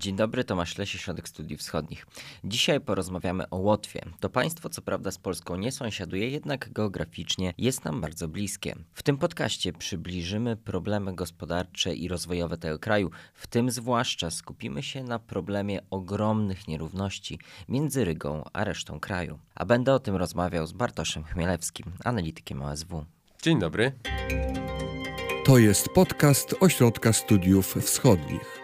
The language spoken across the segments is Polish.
Dzień dobry, Tomasz Lesie, Środek Studiów Wschodnich. Dzisiaj porozmawiamy o Łotwie. To państwo, co prawda z Polską nie sąsiaduje, jednak geograficznie jest nam bardzo bliskie. W tym podcaście przybliżymy problemy gospodarcze i rozwojowe tego kraju, w tym zwłaszcza skupimy się na problemie ogromnych nierówności między Rygą a resztą kraju. A będę o tym rozmawiał z Bartoszem Chmielewskim, analitykiem OSW. Dzień dobry. To jest podcast Ośrodka Studiów Wschodnich.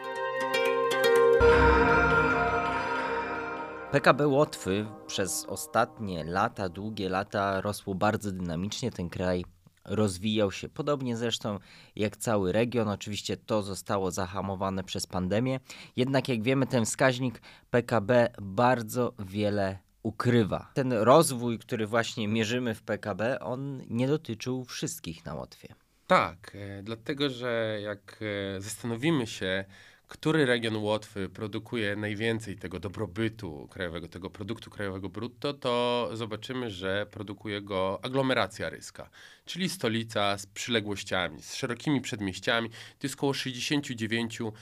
PKB Łotwy przez ostatnie lata, długie lata rosło bardzo dynamicznie. Ten kraj rozwijał się podobnie zresztą jak cały region. Oczywiście to zostało zahamowane przez pandemię. Jednak jak wiemy, ten wskaźnik PKB bardzo wiele ukrywa. Ten rozwój, który właśnie mierzymy w PKB, on nie dotyczył wszystkich na Łotwie. Tak, e, dlatego że jak e, zastanowimy się, który region Łotwy produkuje najwięcej tego dobrobytu krajowego, tego produktu krajowego brutto, to zobaczymy, że produkuje go aglomeracja ryska, czyli stolica z przyległościami, z szerokimi przedmieściami. To jest około 69%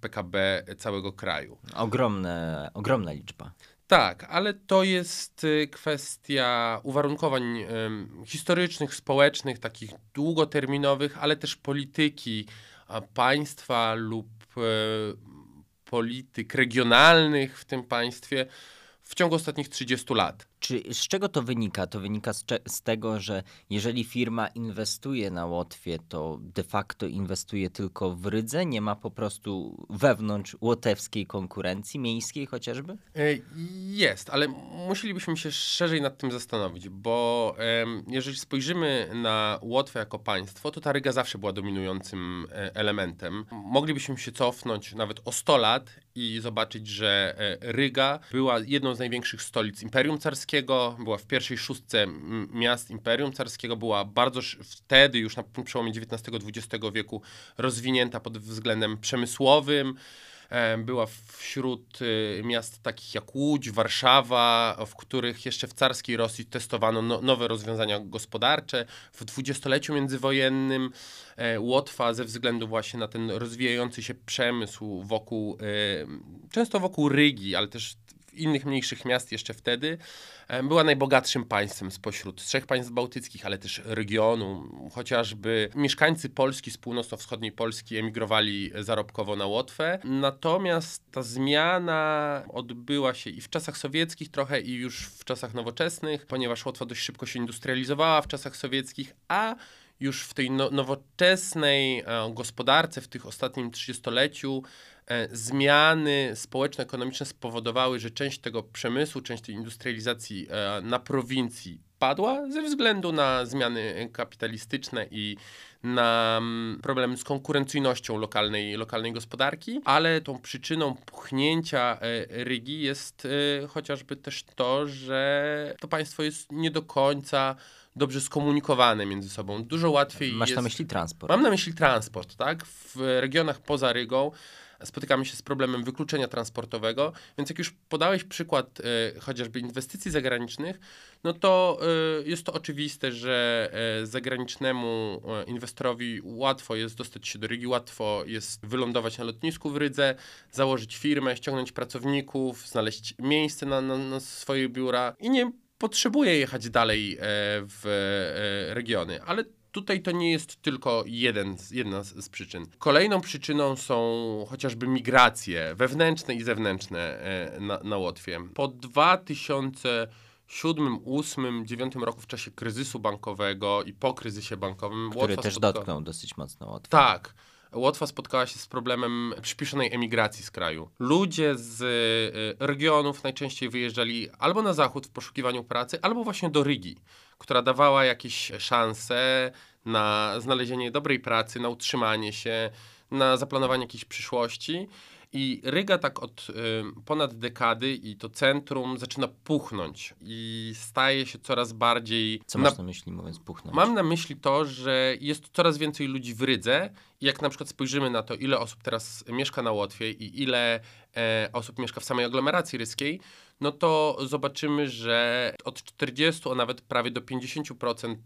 PKB całego kraju. Ogromne, ogromna liczba. Tak, ale to jest y, kwestia uwarunkowań historycznych, społecznych, takich długoterminowych, ale też polityki państwa lub e, polityk regionalnych w tym państwie w ciągu ostatnich 30 lat. Czy z czego to wynika? To wynika z, z, tego, że jeżeli firma inwestuje na Łotwie, to de facto inwestuje tylko w Rydze, nie ma po prostu wewnątrz łotewskiej konkurencji miejskiej chociażby? E, jest, ale musielibyśmy się szerzej nad tym zastanowić, bo jeżeli spojrzymy na Łotwę jako państwo, to ta Ryga zawsze była dominującym e, elementem. Moglibyśmy się cofnąć nawet o 100 lat i zobaczyć, że e, Ryga była jedną z największych stolic Imperium Carskiego, była w pierwszej szóstce miast Imperium Carskiego, była bardzo wtedy, już na przełomie XIX-XX wieku, rozwinięta pod względem przemysłowym. E, była wśród y, miast takich jak Łódź, Warszawa, w których jeszcze w carskiej Rosji testowano no, nowe rozwiązania gospodarcze. W dwudziestoleciu międzywojennym e, Łotwa ze względu właśnie na ten rozwijający się przemysł wokół, e, często wokół Rygi, ale też innych mniejszych miast jeszcze wtedy, była najbogatszym państwem spośród trzech państw bałtyckich, ale też regionu. Chociażby mieszkańcy Polski z północno-wschodniej Polski emigrowali zarobkowo na Łotwę. Natomiast ta zmiana odbyła się i w czasach sowieckich trochę i już w czasach nowoczesnych, ponieważ Łotwa dość szybko się industrializowała w czasach sowieckich, a już w tej no, nowoczesnej e, gospodarce, w tych ostatnim trzydziestoleciu, zmiany społeczno-ekonomiczne spowodowały, że część tego przemysłu, część tej industrializacji e, na prowincji padła ze względu na zmiany kapitalistyczne i na mm, problem z konkurencyjnością lokalnej, lokalnej gospodarki, ale tą przyczyną puchnięcia e, Rygi jest chociażby też to, że to państwo jest nie do końca dobrze skomunikowane między sobą. Dużo łatwiej Masz jest... na myśli transport. Mam na myśli transport, tak? W regionach poza Rygą spotykamy się z problemem wykluczenia transportowego, więc jak już podałeś przykład e, chociażby inwestycji zagranicznych, no to e, jest to oczywiste, że e, zagranicznemu inwestorowi łatwo jest dostać się do Rygi, łatwo jest wylądować na lotnisku w Rydze, założyć firmę, ściągnąć pracowników, znaleźć miejsce na, na, na swoje biura i nie potrzebuje jechać dalej w regiony, ale tutaj to nie jest tylko jeden, jedna z, z, przyczyn. Kolejną przyczyną są chociażby migracje wewnętrzne i zewnętrzne e, na, na Łotwie. Po 2000 7, 8, 9 roku w czasie kryzysu bankowego i po kryzysie bankowym. Który Łotwa też spotka... dotknął dosyć mocno Łotwę. Tak. Łotwa spotkała się z problemem przyspieszonej emigracji z kraju. Ludzie z e, regionów najczęściej wyjeżdżali albo na zachód w poszukiwaniu pracy, albo właśnie do Rygi, która dawała jakieś szanse na znalezienie dobrej pracy, na utrzymanie się, na zaplanowanie jakiejś przyszłości. I Ryga tak od y, ponad dekady i to centrum zaczyna puchnąć i staje się coraz bardziej... Co masz na, na myśli mówiąc puchnąć? Mam na myśli to, że jest coraz więcej ludzi w Rydze jak na przykład spojrzymy na to, ile osób teraz mieszka na Łotwie i ile e, osób mieszka w samej aglomeracji ryskiej, no to zobaczymy, że od 40, a nawet prawie do 50%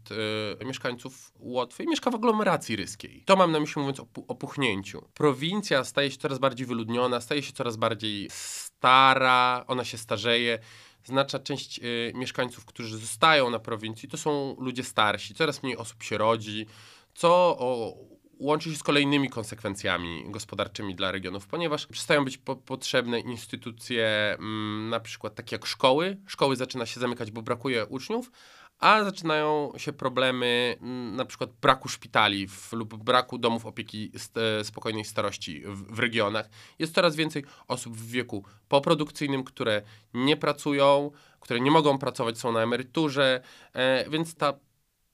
e, mieszkańców Łotwy mieszka w aglomeracji ryskiej. To mam na myśli mówiąc o opuchnięciu. Prowincja staje się coraz bardziej wyludniona, staje się coraz bardziej stara, ona się starzeje znaczna część y, mieszkańców, którzy zostają na prowincji, to są ludzie starsi, coraz mniej osób się rodzi, co o, łączy się z kolejnymi konsekwencjami gospodarczymi dla regionów, ponieważ przestają być po potrzebne instytucje, mm, na przykład takie jak szkoły. Szkoły zaczyna się zamykać, bo brakuje uczniów, a zaczynają się problemy mm, na przykład braku szpitali w, lub braku domów opieki st spokojnej starości w, w, regionach. Jest coraz więcej osób w wieku poprodukcyjnym, które nie pracują, które nie mogą pracować, są na emeryturze, e, więc ta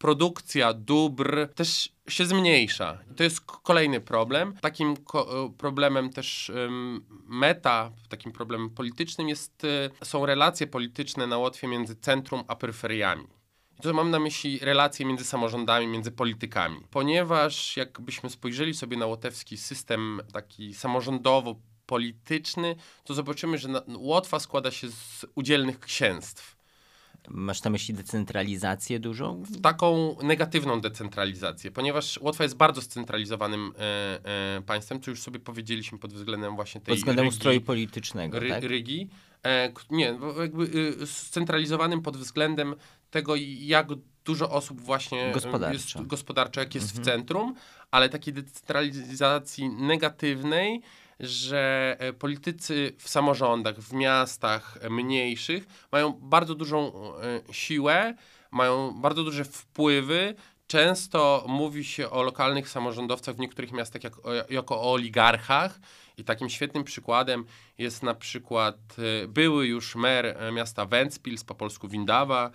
produkcja dóbr też się zmniejsza. To jest kolejny problem. Takim e, problemem też meta, takim problemem politycznym jest, e, są relacje polityczne na Łotwie między centrum a peryferiami. I to mam na myśli relacje między samorządami, między politykami. Ponieważ jakbyśmy spojrzeli sobie na łotewski system taki samorządowo polityczny, to zobaczymy, że Łotwa składa się z udzielnych księstw. Masz na myśli decentralizację dużą? Taką negatywną decentralizację, ponieważ Łotwa jest bardzo scentralizowanym e, e, państwem, co już sobie powiedzieliśmy pod względem właśnie tej Pod względem rygi, ustroju politycznego, ry, tak? Rygi. E, nie, jakby y, scentralizowanym pod względem tego, jak dużo osób właśnie gospodarczo, jest, gospodarczo jak jest mhm. w centrum, ale takiej decentralizacji negatywnej, że e, politycy w samorządach, w miastach mniejszych mają bardzo dużą e, siłę, mają bardzo duże wpływy. Często mówi się o lokalnych samorządowcach w niektórych miastach jak, jako o oligarchach. I takim świetnym przykładem jest na przykład e, były już mer miasta Ventspils, po polsku Windawa,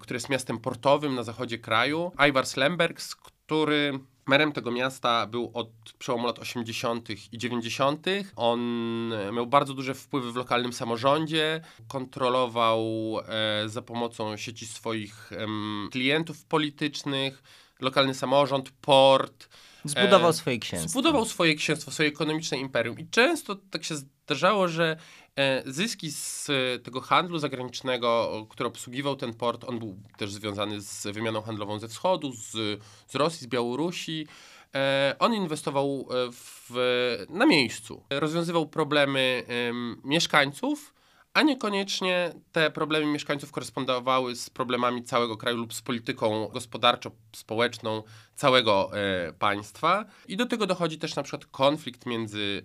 który jest miastem portowym na zachodzie kraju, Ivar Slembergs, który Merem tego miasta był od przełomu lat 80. i 90. On miał bardzo duże wpływy w lokalnym samorządzie, kontrolował e, za pomocą sieci swoich e, klientów politycznych, lokalny samorząd, port. Zbudował e, swoje księstwo. Zbudował swoje księstwo, swoje ekonomiczne imperium. I często tak się zdarzało, że E, zyski z e, tego handlu zagranicznego, który obsługiwał ten port, on był też związany z wymianą handlową ze wschodu, z, z Rosji, z Białorusi. E, on inwestował w, na miejscu, rozwiązywał problemy mieszkańców, a niekoniecznie te problemy mieszkańców korespondowały z problemami całego kraju lub z polityką gospodarczo-społeczną całego e, państwa. I do tego dochodzi też na przykład konflikt między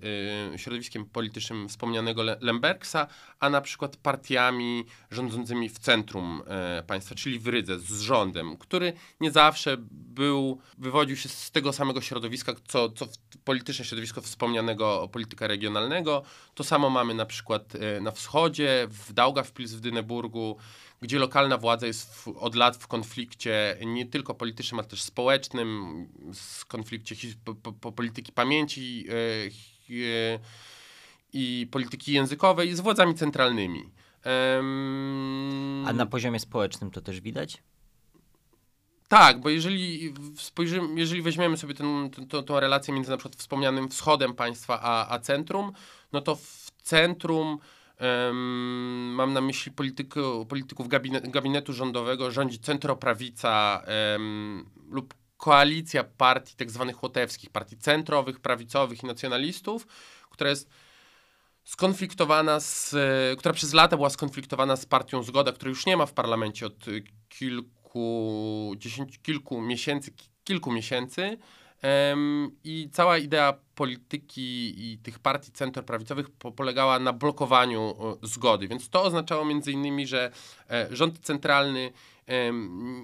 e, środowiskiem politycznym wspomnianego Lembergsa, a na przykład partiami rządzącymi w centrum e, państwa, czyli w Rydze, z rządem, który nie zawsze był, wywodził się z tego samego środowiska, co, co polityczne środowisko wspomnianego polityka regionalnego. To samo mamy na przykład e, na wschodzie, w Daugavpils w Dyneburgu, gdzie lokalna władza jest w, od lat w konflikcie nie tylko politycznym, ale też społecznym, z konflikcie po, po, po polityki pamięci e, e, i polityki językowej z władzami centralnymi. A na poziomie społecznym to też widać? Tak, bo jeżeli spojrzymy, jeżeli weźmiemy sobie ten, ten, tą relację między na przykład wspomnianym wschodem państwa a, a centrum, no to w centrum Um, mam na myśli polityku, polityków gabinet, gabinetu rządowego, rządzi centroprawica um, lub koalicja partii tak zwanych łotewskich, partii centrowych, prawicowych i nacjonalistów, która jest skonfliktowana z, która przez lata była skonfliktowana z partią Zgoda, której już nie ma w parlamencie od kilku, dziesięciu, kilku miesięcy, kilku miesięcy. I cała idea polityki i tych partii centroprawicowych polegała na blokowaniu zgody. Więc to oznaczało między innymi, że e, rząd centralny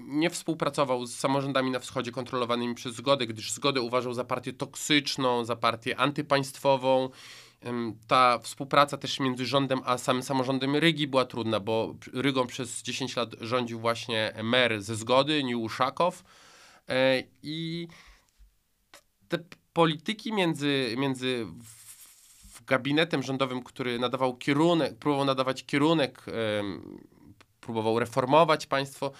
nie współpracował z samorządami na wschodzie kontrolowanymi przez zgodę, gdyż zgodę uważał za partię toksyczną, za partię antypaństwową. Ta współpraca też między rządem a samym samorządem Rygi była trudna, bo Rygą przez 10 lat rządził właśnie mer ze zgody, Niuszakow. E, I te polityki między, między gabinetem rządowym, który nadawał kierunek, próbował nadawać kierunek, próbował reformować państwo,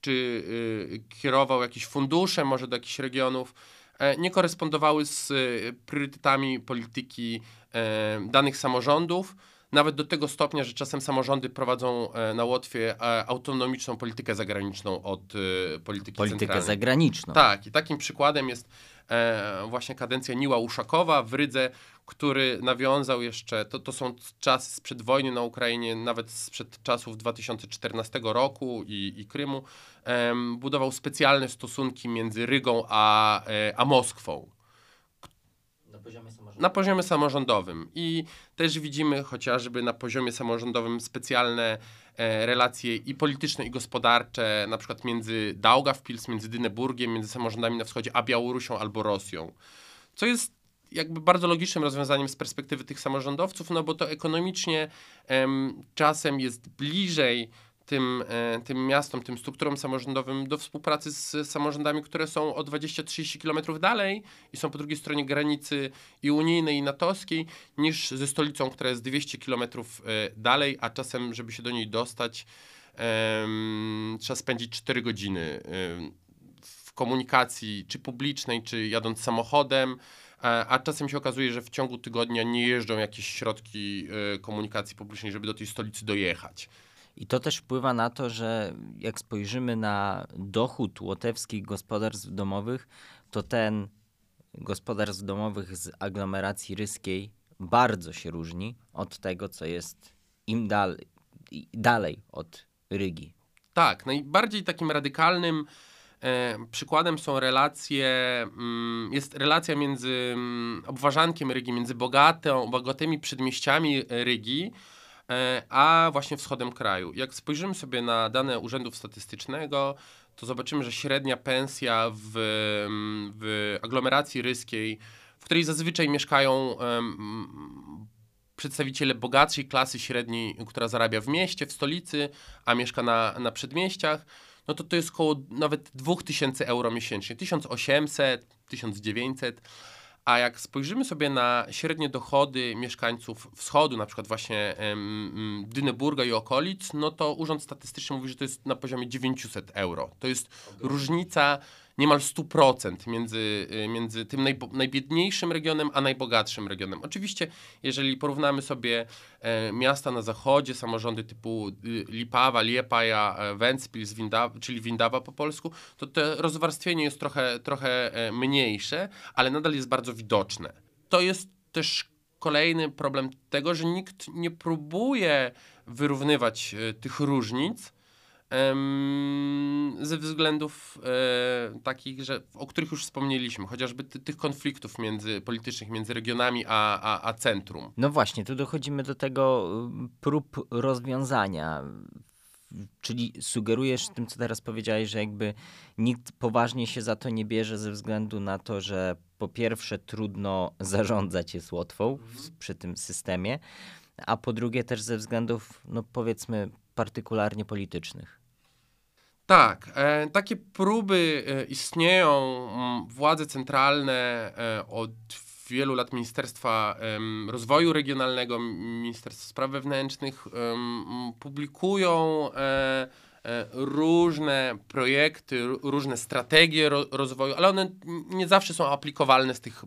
czy y, kierował jakieś fundusze może do jakichś regionów, e, nie korespondowały z e, priorytetami polityki danych samorządów. Nawet do tego stopnia, że czasem samorządy prowadzą e, na Łotwie e, autonomiczną politykę zagraniczną od e, polityki Politykę centralnej. zagraniczną. Tak, i takim przykładem jest właśnie kadencja Niła Uszakowa w Rydze, który nawiązał jeszcze, to, to są czasy sprzed wojny na Ukrainie, nawet sprzed czasów 2014 roku i, i Krymu, budował specjalne stosunki między Rygą a, a Moskwą poziomie na poziomie samorządowym. I też widzimy chociażby na poziomie samorządowym specjalne e, relacje i polityczne, i gospodarcze, na przykład między Daugavpils, między Dyneburgiem, między samorządami na wschodzie, a Białorusią albo Rosją. Co jest jakby bardzo logicznym rozwiązaniem z perspektywy tych samorządowców, no bo to ekonomicznie em, czasem jest bliżej tym, e, tym miastom, tym strukturom samorządowym do współpracy z samorządami, które są o 20-30 kilometrów dalej i są po drugiej stronie granicy i unijnej, i natowskiej, niż ze stolicą, która jest 200 kilometrów e, dalej, a czasem, żeby się do niej dostać, em, trzeba spędzić 4 godziny em, w komunikacji, czy publicznej, czy jadąc samochodem, a, czasem się okazuje, że w ciągu tygodnia nie jeżdżą jakieś środki e, komunikacji publicznej, żeby do tej stolicy dojechać. I to też wpływa na to, że jak spojrzymy na dochód łotewskich gospodarstw domowych, to ten gospodarstw domowych z aglomeracji ryskiej bardzo się różni od tego, co jest im dalej, dalej od Rygi. Tak, najbardziej takim radykalnym e, przykładem są relacje, mm, jest relacja między mm, obwarzankiem Rygi, między bogatą, bogatymi przedmieściami Rygi, a właśnie wschodem kraju. Jak spojrzymy sobie na dane Urzędu Statystycznego, to zobaczymy, że średnia pensja w, mm, w aglomeracji ryskiej, w której zazwyczaj mieszkają em, przedstawiciele bogatszej klasy średniej, która zarabia w mieście, w stolicy, a mieszka na, na przedmieściach, no to to jest około nawet 2000 euro miesięcznie. 1800, 1900. A jak spojrzymy sobie na średnie dochody mieszkańców wschodu, na przykład właśnie em, Dyneburga i okolic, no to Urząd Statystyczny mówi, że to jest na poziomie 900 euro. To jest różnica niemal 100% między, y, między tym najbo- najbiedniejszym regionem, a najbogatszym regionem. Oczywiście, jeżeli porównamy sobie e, miasta na zachodzie, samorządy typu y, Lipawa, Liepaja, Ventspils, czyli Windawa po polsku, to to rozwarstwienie jest trochę, trochę e, mniejsze, ale nadal jest bardzo widoczne. To jest też kolejny problem tego, że nikt nie próbuje wyrównywać e, tych różnic, ze względów e, takich, że, o których już wspomnieliśmy, chociażby ty, tych konfliktów między, politycznych między regionami a, a, a centrum. No właśnie, tu dochodzimy do tego y, prób rozwiązania. Czyli sugerujesz tym, co teraz powiedziałeś, że jakby nikt poważnie się za to nie bierze ze względu na to, że po pierwsze trudno zarządzać jest Łotwą w, przy tym systemie, a po drugie też ze względów, no powiedzmy, partykularnie politycznych. Tak, e, takie próby e, istnieją. mm, Władze centralne e, od wielu lat Ministerstwa Rozwoju Regionalnego, Ministerstwa Spraw Wewnętrznych publikują e, e, różne projekty, różne strategie ro, rozwoju, ale one nie zawsze są aplikowalne z tych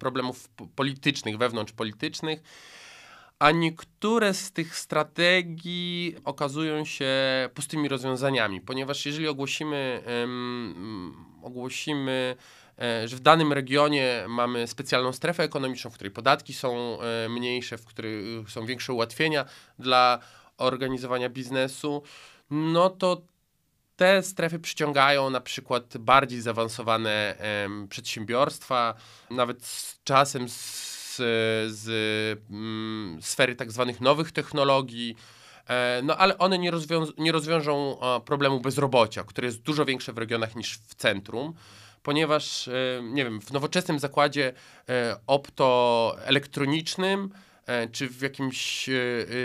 problemów po- politycznych, wewnątrzpolitycznych. A niektóre z tych strategii okazują się pustymi rozwiązaniami, ponieważ jeżeli ogłosimy, em, ogłosimy e, że w danym regionie mamy specjalną strefę ekonomiczną, w której podatki są e, mniejsze, w której są większe ułatwienia dla organizowania biznesu, no to te strefy przyciągają na przykład bardziej zaawansowane przedsiębiorstwa, nawet z czasem z, z mm, sfery tak zwanych nowych technologii. E, No ale one nie, nie rozwiążą problemu bezrobocia, które jest dużo większe w regionach niż w centrum, ponieważ, e, nie wiem, w nowoczesnym zakładzie e, optoelektronicznym czy w jakimś e,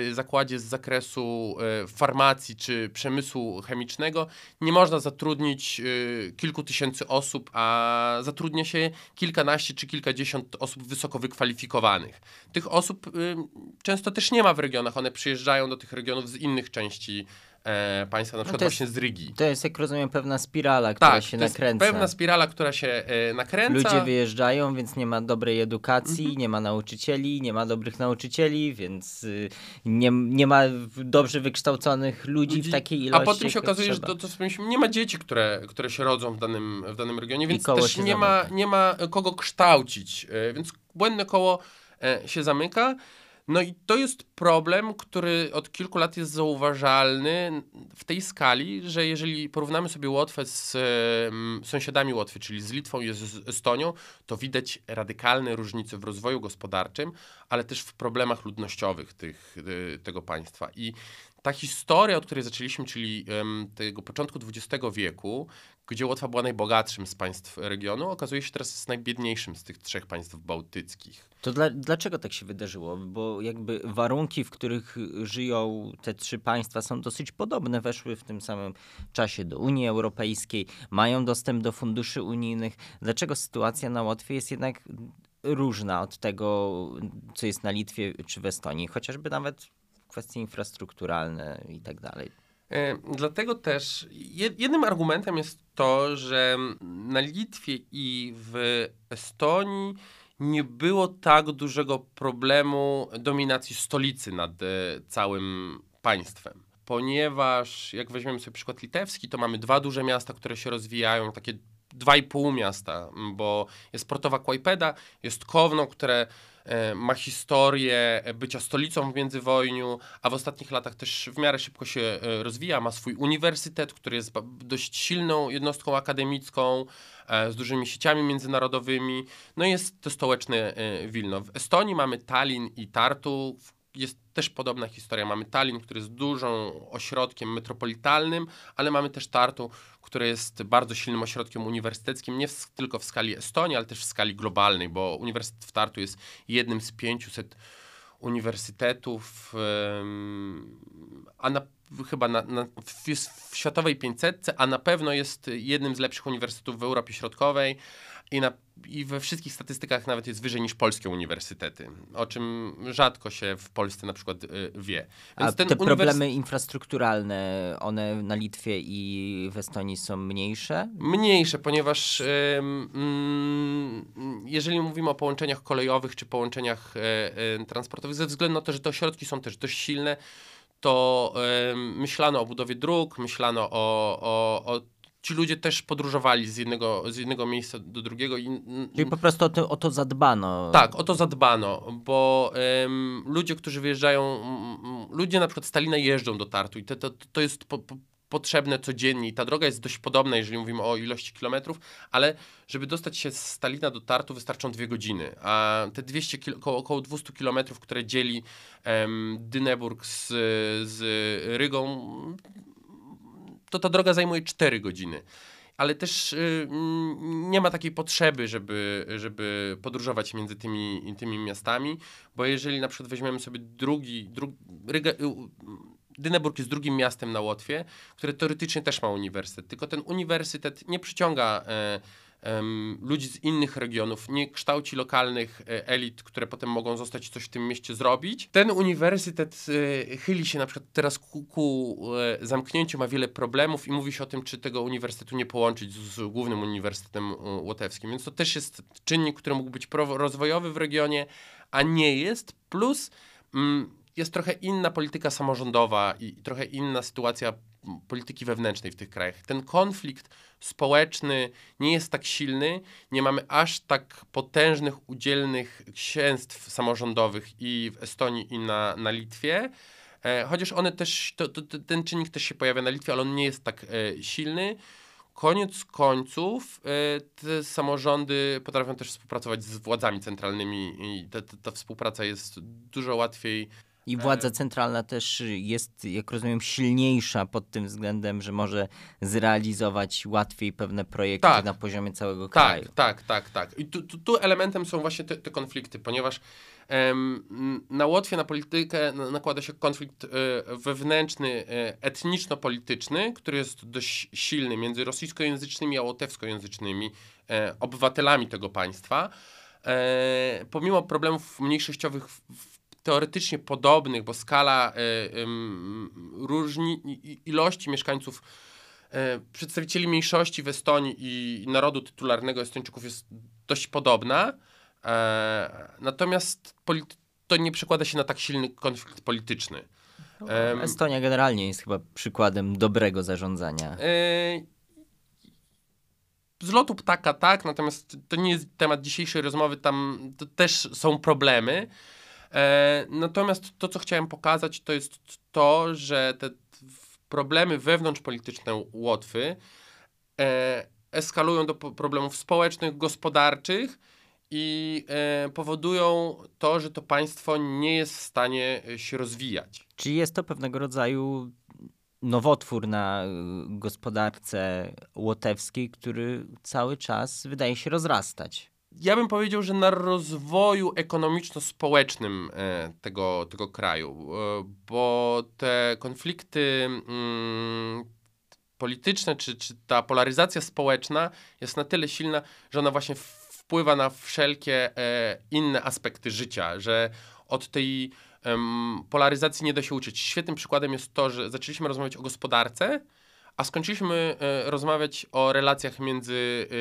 e, zakładzie z zakresu e, farmacji czy przemysłu chemicznego nie można zatrudnić e, kilku tysięcy osób, a zatrudnia się kilkanaście czy kilkadziesiąt osób wysoko wykwalifikowanych. Tych osób często też nie ma w regionach, one przyjeżdżają do tych regionów z innych części e, państwa, na przykład No jest- właśnie z Rygi. To jest, jak rozumiem, pewna spirala, która Tak, się to jest nakręca. pewna spirala, która się e, nakręca. Ludzie wyjeżdżają, więc nie ma dobrej edukacji, Mhm. nie ma nauczycieli, nie ma dobrych nauczycieli, więc y, nie, nie ma dobrze wykształconych ludzi, w takiej A ilości. potem się okazuje, że to, to nie ma dzieci, które, które się rodzą w danym, w danym regionie, więc też nie ma, nie ma kogo kształcić, e, więc błędne koło e, się zamyka. No i to jest problem, który od kilku lat jest zauważalny w tej skali, że jeżeli porównamy sobie Łotwę z em, sąsiadami Łotwy, czyli z Litwą i z Estonią, to widać radykalne różnice w rozwoju gospodarczym, ale też w problemach ludnościowych tych, y, tego państwa. I ta historia, od której zaczęliśmy, czyli em, tego początku XX wieku, gdzie Łotwa była najbogatszym z państw regionu, okazuje się teraz jest najbiedniejszym z tych trzech państw bałtyckich. To dla, dlaczego tak się wydarzyło? Bo jakby warunki, w których żyją te trzy państwa są dosyć podobne, weszły w tym samym czasie do Unii Europejskiej, mają dostęp do funduszy unijnych. Dlaczego sytuacja na Łotwie jest jednak różna od tego, co jest na Litwie czy w Estonii, chociażby nawet kwestie infrastrukturalne i tak dalej. E, Dlatego też jed- jednym argumentem jest to, że na Litwie i w Estonii nie było tak dużego problemu dominacji stolicy nad e, całym państwem. Ponieważ jak weźmiemy sobie przykład litewski, to mamy dwa duże miasta, które się rozwijają, takie dwa i pół miasta, bo jest portowa Kłajpeda, jest Kowno, które ma historię bycia stolicą w międzywojniu, a w ostatnich latach też w miarę szybko się e, rozwija. Ma swój uniwersytet, który jest dość silną jednostką akademicką, e, z dużymi sieciami międzynarodowymi. No jest to stołeczne e, Wilno. W Estonii mamy Tallin i Tartu. Jest też podobna historia. Mamy Tallin, który jest dużą ośrodkiem metropolitalnym, ale mamy też Tartu, które jest bardzo silnym ośrodkiem uniwersyteckim, nie w, tylko w skali Estonii, ale też w skali globalnej, bo Uniwersytet w Tartu jest jednym z 500 uniwersytetów, a na, chyba na, na, w, w światowej 500, a na pewno jest jednym z lepszych uniwersytetów w Europie Środkowej i, na, i we wszystkich statystykach nawet jest wyżej niż polskie uniwersytety, o czym rzadko się w Polsce na przykład y, wie. A te uniwers- problemy infrastrukturalne, one na Litwie i w Estonii są mniejsze? Mniejsze, ponieważ mm, jeżeli mówimy o połączeniach kolejowych czy połączeniach e, e, transportowych, ze względu na to, że te ośrodki są też dość silne, to myślano o budowie dróg, myślano o, o, o ci ludzie też podróżowali z jednego, z jednego miejsca do drugiego i Czyli po prostu o to, o to zadbano. tak, o to zadbano, bo ludzie, którzy wyjeżdżają, ludzie na przykład z Stalina jeżdżą do Tartu i to, to, to jest po, po, potrzebne codziennie i ta droga jest dość podobna, jeżeli mówimy o ilości kilometrów, ale żeby dostać się z Stalina do Tartu wystarczą dwie godziny, a te 200 kil, około, około 200 kilometrów, które dzieli em, Dyneburg z, z Rygą, to ta droga zajmuje 4 godziny. Ale też y, nie ma takiej potrzeby, żeby, żeby podróżować między tymi, tymi miastami, bo jeżeli na przykład weźmiemy sobie drugi, dru, Ryga, y, Dyneburg jest drugim miastem na Łotwie, które teoretycznie też ma uniwersytet, tylko ten uniwersytet nie przyciąga e, ludzi z innych regionów, nie kształci lokalnych e, elit, które potem mogą zostać coś w tym mieście zrobić. Ten uniwersytet e, chyli się na przykład teraz ku, ku e, zamknięciu, ma wiele problemów i mówi się o tym, czy tego uniwersytetu nie połączyć z, z głównym uniwersytetem łotewskim. Więc to też jest czynnik, który mógł być rozwojowy w regionie, a nie jest. Plus mm, jest trochę inna polityka samorządowa i trochę inna sytuacja polityki wewnętrznej w tych krajach. Ten konflikt społeczny nie jest tak silny, nie mamy aż tak potężnych, udzielnych księstw samorządowych i w Estonii, i na, na Litwie. E, chociaż one też, to, to, ten czynnik też się pojawia na Litwie, ale on nie jest tak e, silny. Koniec końców e, te samorządy potrafią też współpracować z władzami centralnymi i ta współpraca jest dużo łatwiej I władza centralna też jest, jak rozumiem, silniejsza pod tym względem, że może zrealizować łatwiej pewne projekty Tak. na poziomie całego Tak, kraju. tak, tak, tak. I tu, tu, tu elementem są właśnie te, te konflikty, ponieważ em, na Łotwie na politykę na- nakłada się konflikt e, wewnętrzny, e, etniczno-polityczny, który jest dość silny między rosyjskojęzycznymi a łotewskojęzycznymi e, obywatelami tego państwa. E, pomimo problemów mniejszościowych w, w teoretycznie podobnych, bo skala różni, ilości mieszkańców przedstawicieli mniejszości w Estonii i narodu tytularnego Estończyków jest dość podobna. Natomiast to nie przekłada się na tak silny konflikt polityczny. No, Estonia generalnie jest chyba przykładem dobrego zarządzania. E, z lotu ptaka tak, natomiast to nie jest temat dzisiejszej rozmowy, tam też są problemy. E, natomiast to, co chciałem pokazać, to jest to, że te problemy wewnątrzpolityczne Łotwy e, eskalują do problemów społecznych, gospodarczych i e, powodują to, że to państwo nie jest w stanie się rozwijać. Czyli jest to pewnego rodzaju nowotwór na gospodarce łotewskiej, który cały czas wydaje się rozrastać. Ja bym powiedział, że na rozwoju ekonomiczno-społecznym e, tego, tego kraju, bo te konflikty mm, polityczne, czy, czy ta polaryzacja społeczna jest na tyle silna, że ona właśnie wpływa na wszelkie e, inne aspekty życia, że od tej polaryzacji nie da się uczyć. Świetnym przykładem jest to, że zaczęliśmy rozmawiać o gospodarce, a skończyliśmy e, rozmawiać o relacjach między e,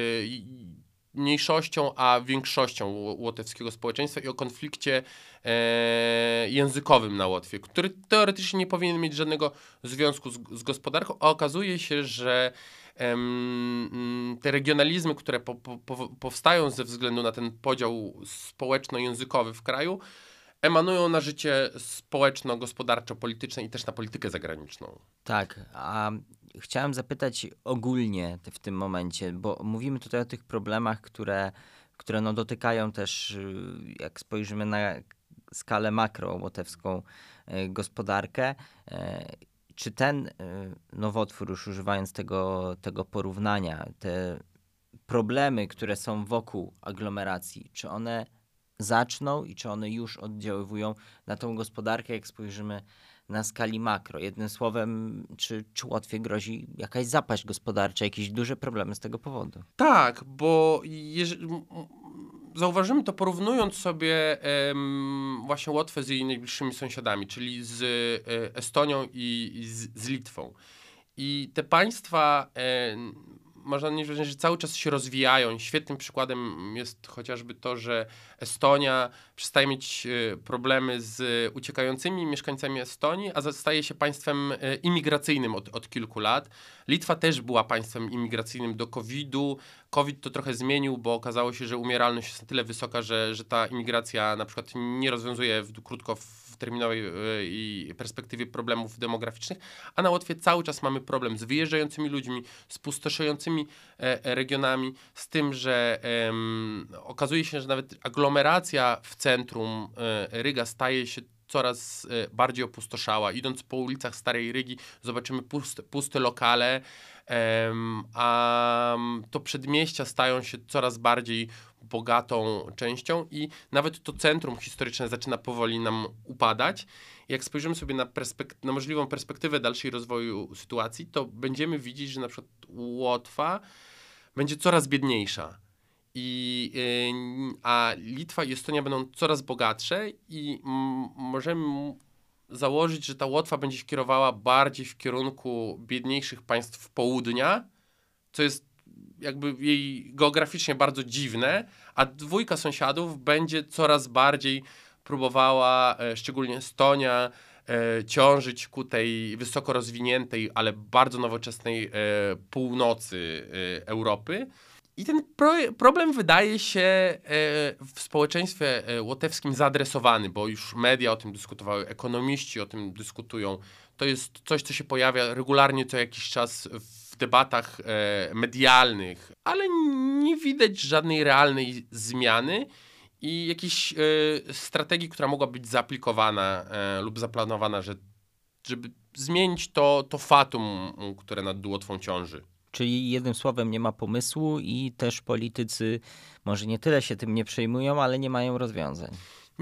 mniejszością a większością łotewskiego społeczeństwa i o konflikcie e, językowym na Łotwie, który teoretycznie nie powinien mieć żadnego związku z, z gospodarką, a okazuje się, że Mm, te regionalizmy, które po, po, powstają ze względu na ten podział społeczno-językowy w kraju, emanują na życie społeczno-gospodarczo-polityczne i też na politykę zagraniczną. Tak, a chciałem zapytać ogólnie w tym momencie, bo mówimy tutaj o tych problemach, które, które no dotykają też, y, jak spojrzymy na skalę makro łotewską y, gospodarkę. Y, czy ten nowotwór, już używając tego, tego porównania, te problemy, które są wokół aglomeracji, czy one zaczną i czy one już oddziaływują na tą gospodarkę, jak spojrzymy na skali makro. Jednym słowem, czy, czy Łotwie grozi jakaś zapaść gospodarcza, jakieś duże problemy z tego powodu? Tak, bo jeżeli, zauważymy to porównując sobie właśnie Łotwę z jej najbliższymi sąsiadami, czyli z e, Estonią i z, z Litwą. I te państwa można odnieść wrażenie, że cały czas się rozwijają. Świetnym przykładem jest chociażby to, że Estonia przestaje mieć e, problemy z uciekającymi mieszkańcami Estonii, a staje się państwem e, imigracyjnym od, od kilku lat. Litwa też była państwem imigracyjnym do COVID-u. COVID to trochę zmienił, bo okazało się, że umieralność jest na tyle wysoka, że, że ta imigracja na przykład nie rozwiązuje w, krótko w terminowej e, i perspektywie problemów demograficznych, a na Łotwie cały czas mamy problem z wyjeżdżającymi ludźmi, z pustoszejącymi e, regionami, z tym, że um, okazuje się, że nawet aglomeracja w centrum e, Ryga staje się coraz bardziej opustoszała. Idąc po ulicach Starej Rygi zobaczymy puste, puste lokale, a to przedmieścia stają się coraz bardziej bogatą częścią i nawet to centrum historyczne zaczyna powoli nam upadać. Jak spojrzymy sobie na, na możliwą perspektywę dalszej rozwoju sytuacji, to będziemy widzieć, że na przykład Łotwa będzie coraz biedniejsza. I, yy, a Litwa i Estonia będą coraz bogatsze i możemy założyć, że ta Łotwa będzie się kierowała bardziej w kierunku biedniejszych państw południa, co jest jakby jej geograficznie bardzo dziwne, a dwójka sąsiadów będzie coraz bardziej próbowała, e, szczególnie Estonia, e, ciążyć ku tej wysoko rozwiniętej, ale bardzo nowoczesnej e, północy Europy. I ten pro problem wydaje się w społeczeństwie łotewskim zaadresowany, bo już media o tym dyskutowały, ekonomiści o tym dyskutują. To jest coś, co się pojawia regularnie co jakiś czas w debatach e, medialnych, ale nie widać żadnej realnej zmiany i jakiejś strategii, która mogła być zaaplikowana lub zaplanowana, że, żeby zmienić to, to fatum, które nad Łotwą ciąży. Czyli jednym słowem nie ma pomysłu i też politycy może nie tyle się tym nie przejmują, ale nie mają rozwiązań.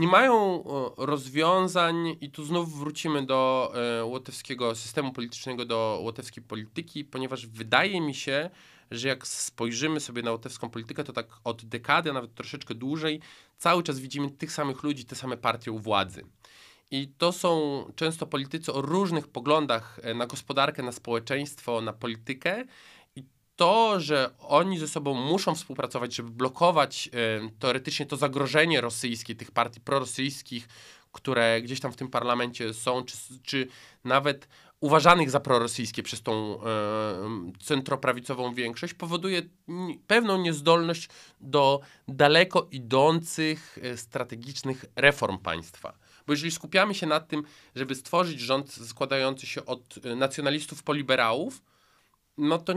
Nie mają rozwiązań i tu znów wrócimy do e, łotewskiego systemu politycznego, do łotewskiej polityki, ponieważ wydaje mi się, że jak spojrzymy sobie na łotewską politykę, to tak od dekady, a nawet troszeczkę dłużej, cały czas widzimy tych samych ludzi, te same partie u władzy. I to są często politycy o różnych poglądach e, na gospodarkę, na społeczeństwo, na politykę. To, że oni ze sobą muszą współpracować, żeby blokować e, teoretycznie to zagrożenie rosyjskie, tych partii prorosyjskich, które gdzieś tam w tym parlamencie są, czy, czy nawet uważanych za prorosyjskie przez tą e, centroprawicową większość, powoduje pewną niezdolność do daleko idących e, strategicznych reform państwa. Bo jeżeli skupiamy się na tym, żeby stworzyć rząd składający się od nacjonalistów poliberałów, no to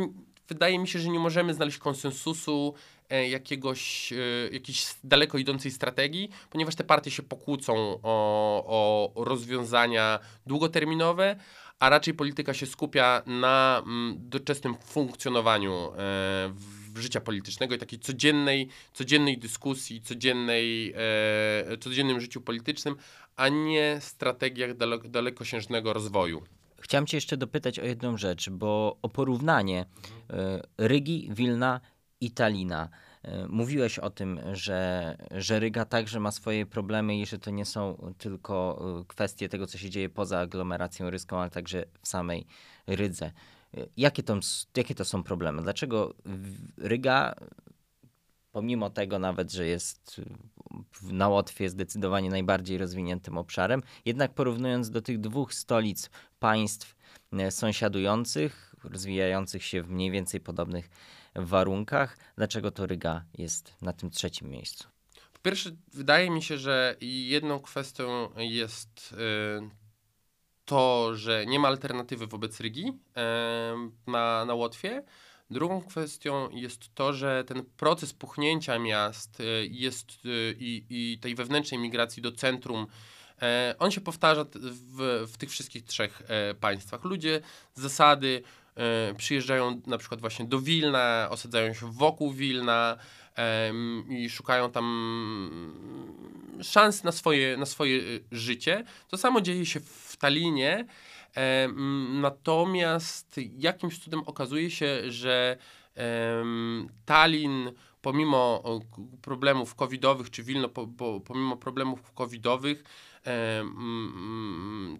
wydaje mi się, że nie możemy znaleźć konsensusu e, jakiegoś, e, jakiejś daleko idącej strategii, ponieważ te partie się pokłócą o, o rozwiązania długoterminowe, a raczej polityka się skupia na mm, doczesnym funkcjonowaniu e, życia politycznego i takiej codziennej, codziennej dyskusji, codziennej, codziennym życiu politycznym, a nie strategiach daleko, dalekosiężnego rozwoju. Chciałem Cię jeszcze dopytać o jedną rzecz, bo o porównanie mhm. Rygi, Wilna i Talina. E, mówiłeś o tym, że, że Ryga także ma swoje problemy i że to nie są tylko e, kwestie tego, co się dzieje poza aglomeracją ryską, ale także w samej Rydze. Jakie to, jakie to są problemy? Dlaczego Ryga, pomimo tego nawet, że jest na Łotwie zdecydowanie najbardziej rozwiniętym obszarem, jednak porównując do tych dwóch stolic państw sąsiadujących, rozwijających się w mniej więcej podobnych warunkach. Dlaczego to Ryga jest na tym trzecim miejscu? Po pierwsze, wydaje mi się, że jedną kwestią jest y, to, że nie ma alternatywy wobec Rygi y, na, na Łotwie. Drugą kwestią jest to, że ten proces puchnięcia miast y, jest i, i tej wewnętrznej migracji do centrum on się powtarza w, w tych wszystkich trzech państwach. Ludzie z zasady E, przyjeżdżają na przykład właśnie do Wilna, osadzają się wokół Wilna i szukają tam szans na swoje, na swoje e, życie. To samo dzieje się w Talinie, natomiast jakimś cudem okazuje się, że Tallin pomimo problemów covidowych, czy Wilno pomimo problemów covidowych,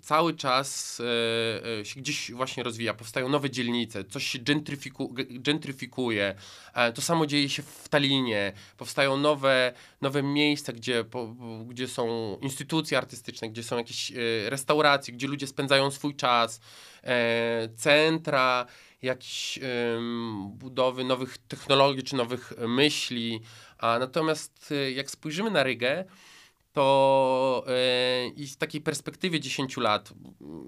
cały czas e, e, się gdzieś właśnie rozwija, powstają nowe dzielnice, coś się gentryfiku, gentryfikuje. E, to samo dzieje się w Talinie, powstają nowe, nowe miejsca, gdzie, gdzie są instytucje artystyczne, gdzie są jakieś restauracje, gdzie ludzie spędzają swój czas, centra, jakieś budowy nowych technologii czy nowych myśli. A natomiast jak spojrzymy na Rygę, to yy, i z takiej perspektywy 10 lat,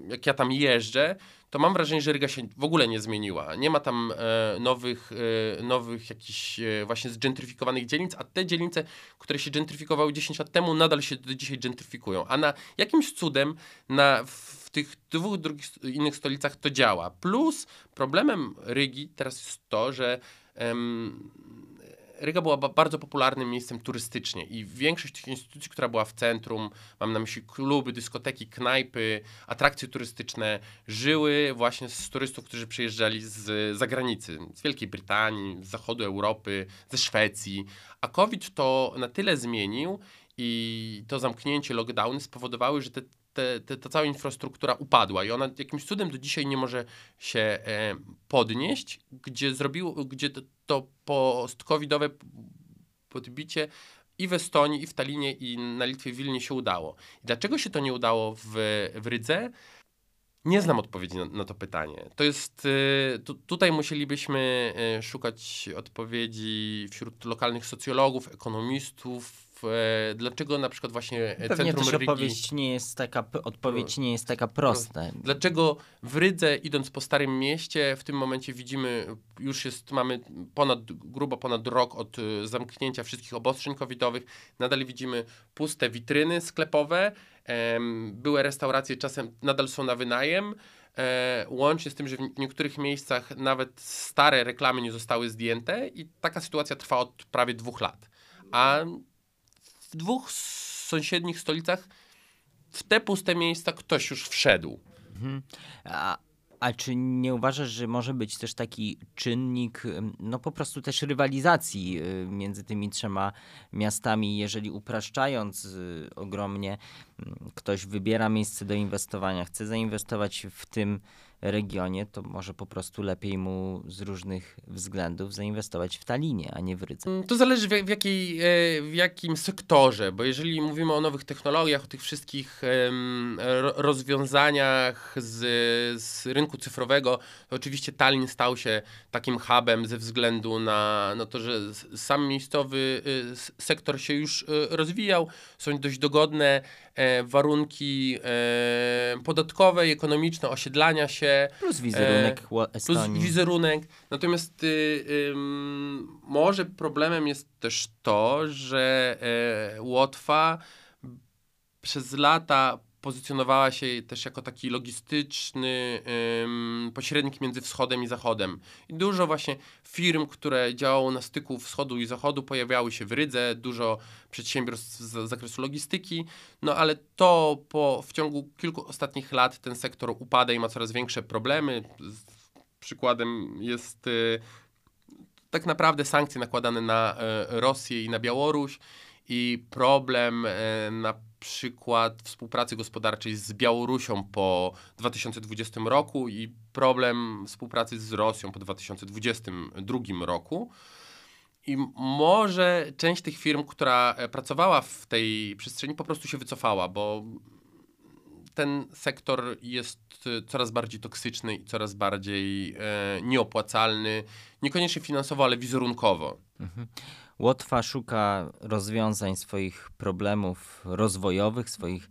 jak ja tam jeżdżę, to mam wrażenie, że Ryga się w ogóle nie zmieniła. Nie ma tam e, nowych, e, nowych jakichś e, właśnie zgentryfikowanych dzielnic, a te dzielnice, które się gentryfikowały 10 lat temu, nadal się do dzisiaj gentryfikują. A na jakimś cudem na, w tych dwóch drugich innych stolicach to działa. Plus problemem Rygi teraz jest to, że Ryga była bardzo popularnym miejscem turystycznie i większość tych instytucji, która była w centrum, mam na myśli kluby, dyskoteki, knajpy, atrakcje turystyczne, żyły właśnie z turystów, którzy przyjeżdżali z zagranicy, z Wielkiej Brytanii, z zachodu Europy, ze Szwecji. A COVID to na tyle zmienił i to zamknięcie, lockdowny spowodowały, że te te, te, ta cała infrastruktura upadła i ona jakimś cudem do dzisiaj nie może się e, podnieść, gdzie zrobiło, gdzie to, to post-covidowe podbicie i w Estonii, i w Talinie, i na Litwie, w Wilnie się udało. Dlaczego się to nie udało w, w Rydze? Nie znam odpowiedzi na, na to pytanie. To jest, y, tu, tutaj musielibyśmy y, szukać odpowiedzi wśród lokalnych socjologów, ekonomistów, e, dlaczego na przykład właśnie Pewnie centrum też Rygi... odpowiedź nie jest taka, odpowiedź nie jest taka prosta. Dlaczego w Rydze, idąc po Starym Mieście, w tym momencie widzimy, już jest, mamy ponad, grubo ponad rok od e, zamknięcia wszystkich obostrzeń covidowych, nadal widzimy puste witryny sklepowe, były restauracje czasem nadal są na wynajem, E, łącznie z tym, że w niektórych miejscach nawet stare reklamy nie zostały zdjęte i taka sytuacja trwa od prawie dwóch lat. A dwóch sąsiednich stolicach w te puste miejsca ktoś już wszedł. Mhm. A A czy nie uważasz, że może być też taki czynnik, no po prostu też rywalizacji y, między tymi trzema miastami, jeżeli upraszczając y, ogromnie, ktoś wybiera miejsce do inwestowania, chce zainwestować w tym regionie, to może po prostu lepiej mu z różnych względów zainwestować w Talinie, a nie w Rydze. To zależy w, jakiej, e, w jakim sektorze, bo jeżeli mówimy o nowych technologiach, o tych wszystkich rozwiązaniach z, z rynku cyfrowego, to oczywiście Tallinn stał się takim hubem ze względu na no to, że sam miejscowy y, sektor się już y, rozwijał, są dość dogodne e, warunki e, podatkowe i ekonomiczne osiedlania się. Plus wizerunek e. Plus wizerunek. Natomiast y, y, może problemem jest też to, że e, Łotwa przez lata pozycjonowała się też jako taki logistyczny ym, pośrednik między wschodem i zachodem. I dużo właśnie firm, które działało na styku wschodu i zachodu, pojawiały się w Rydze, dużo przedsiębiorstw z zakresu logistyki, no ale to po, w ciągu kilku ostatnich lat ten sektor upada i ma coraz większe problemy. Przykładem jest y, tak naprawdę sankcje nakładane na y, Rosję i na Białoruś i problem y, na przykład współpracy gospodarczej z Białorusią po 2020 roku i problem współpracy z Rosją po 2022 roku. I może część tych firm, która e, pracowała w tej przestrzeni, po prostu się wycofała, bo ten sektor jest e, coraz bardziej toksyczny i coraz bardziej e, nieopłacalny, niekoniecznie finansowo, ale wizerunkowo. Mhm. Łotwa szuka rozwiązań swoich problemów rozwojowych, swoich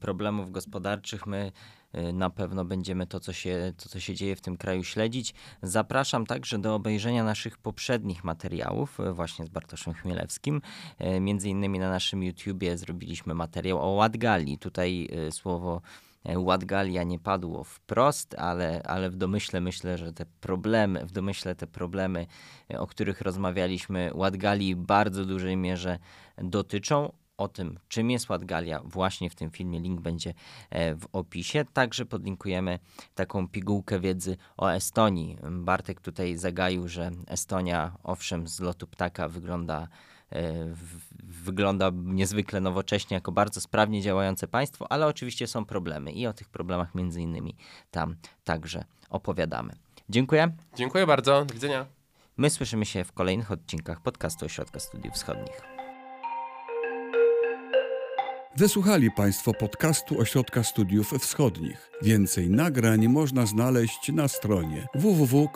problemów gospodarczych. My y, na pewno będziemy to co, się, to, co się dzieje w tym kraju śledzić. Zapraszam także do obejrzenia naszych poprzednich materiałów, y, właśnie z Bartoszem Chmielewskim. Y, między innymi na naszym YouTubie zrobiliśmy materiał o Ładgali. Tutaj słowo Ładgalia nie padło wprost, ale, ale w domyśle myślę, że te problemy, w domyśle te problemy, e, o których rozmawialiśmy, Ładgali bardzo dużej mierze dotyczą. O tym, czym jest Ładgalia, właśnie w tym filmie link będzie e, w opisie. Także podlinkujemy taką pigułkę wiedzy o Estonii. Bartek tutaj zagaił, że Estonia, owszem, z lotu ptaka wygląda wygląda niezwykle nowocześnie, jako bardzo sprawnie działające państwo, ale oczywiście są problemy i o tych problemach między innymi tam także opowiadamy. Dziękuję. Dziękuję bardzo. Do widzenia. My słyszymy się w kolejnych odcinkach podcastu Ośrodka Studiów Wschodnich. Wysłuchali Państwo podcastu Ośrodka Studiów Wschodnich. Więcej nagrań można znaleźć na stronie www.osw.waw.pl.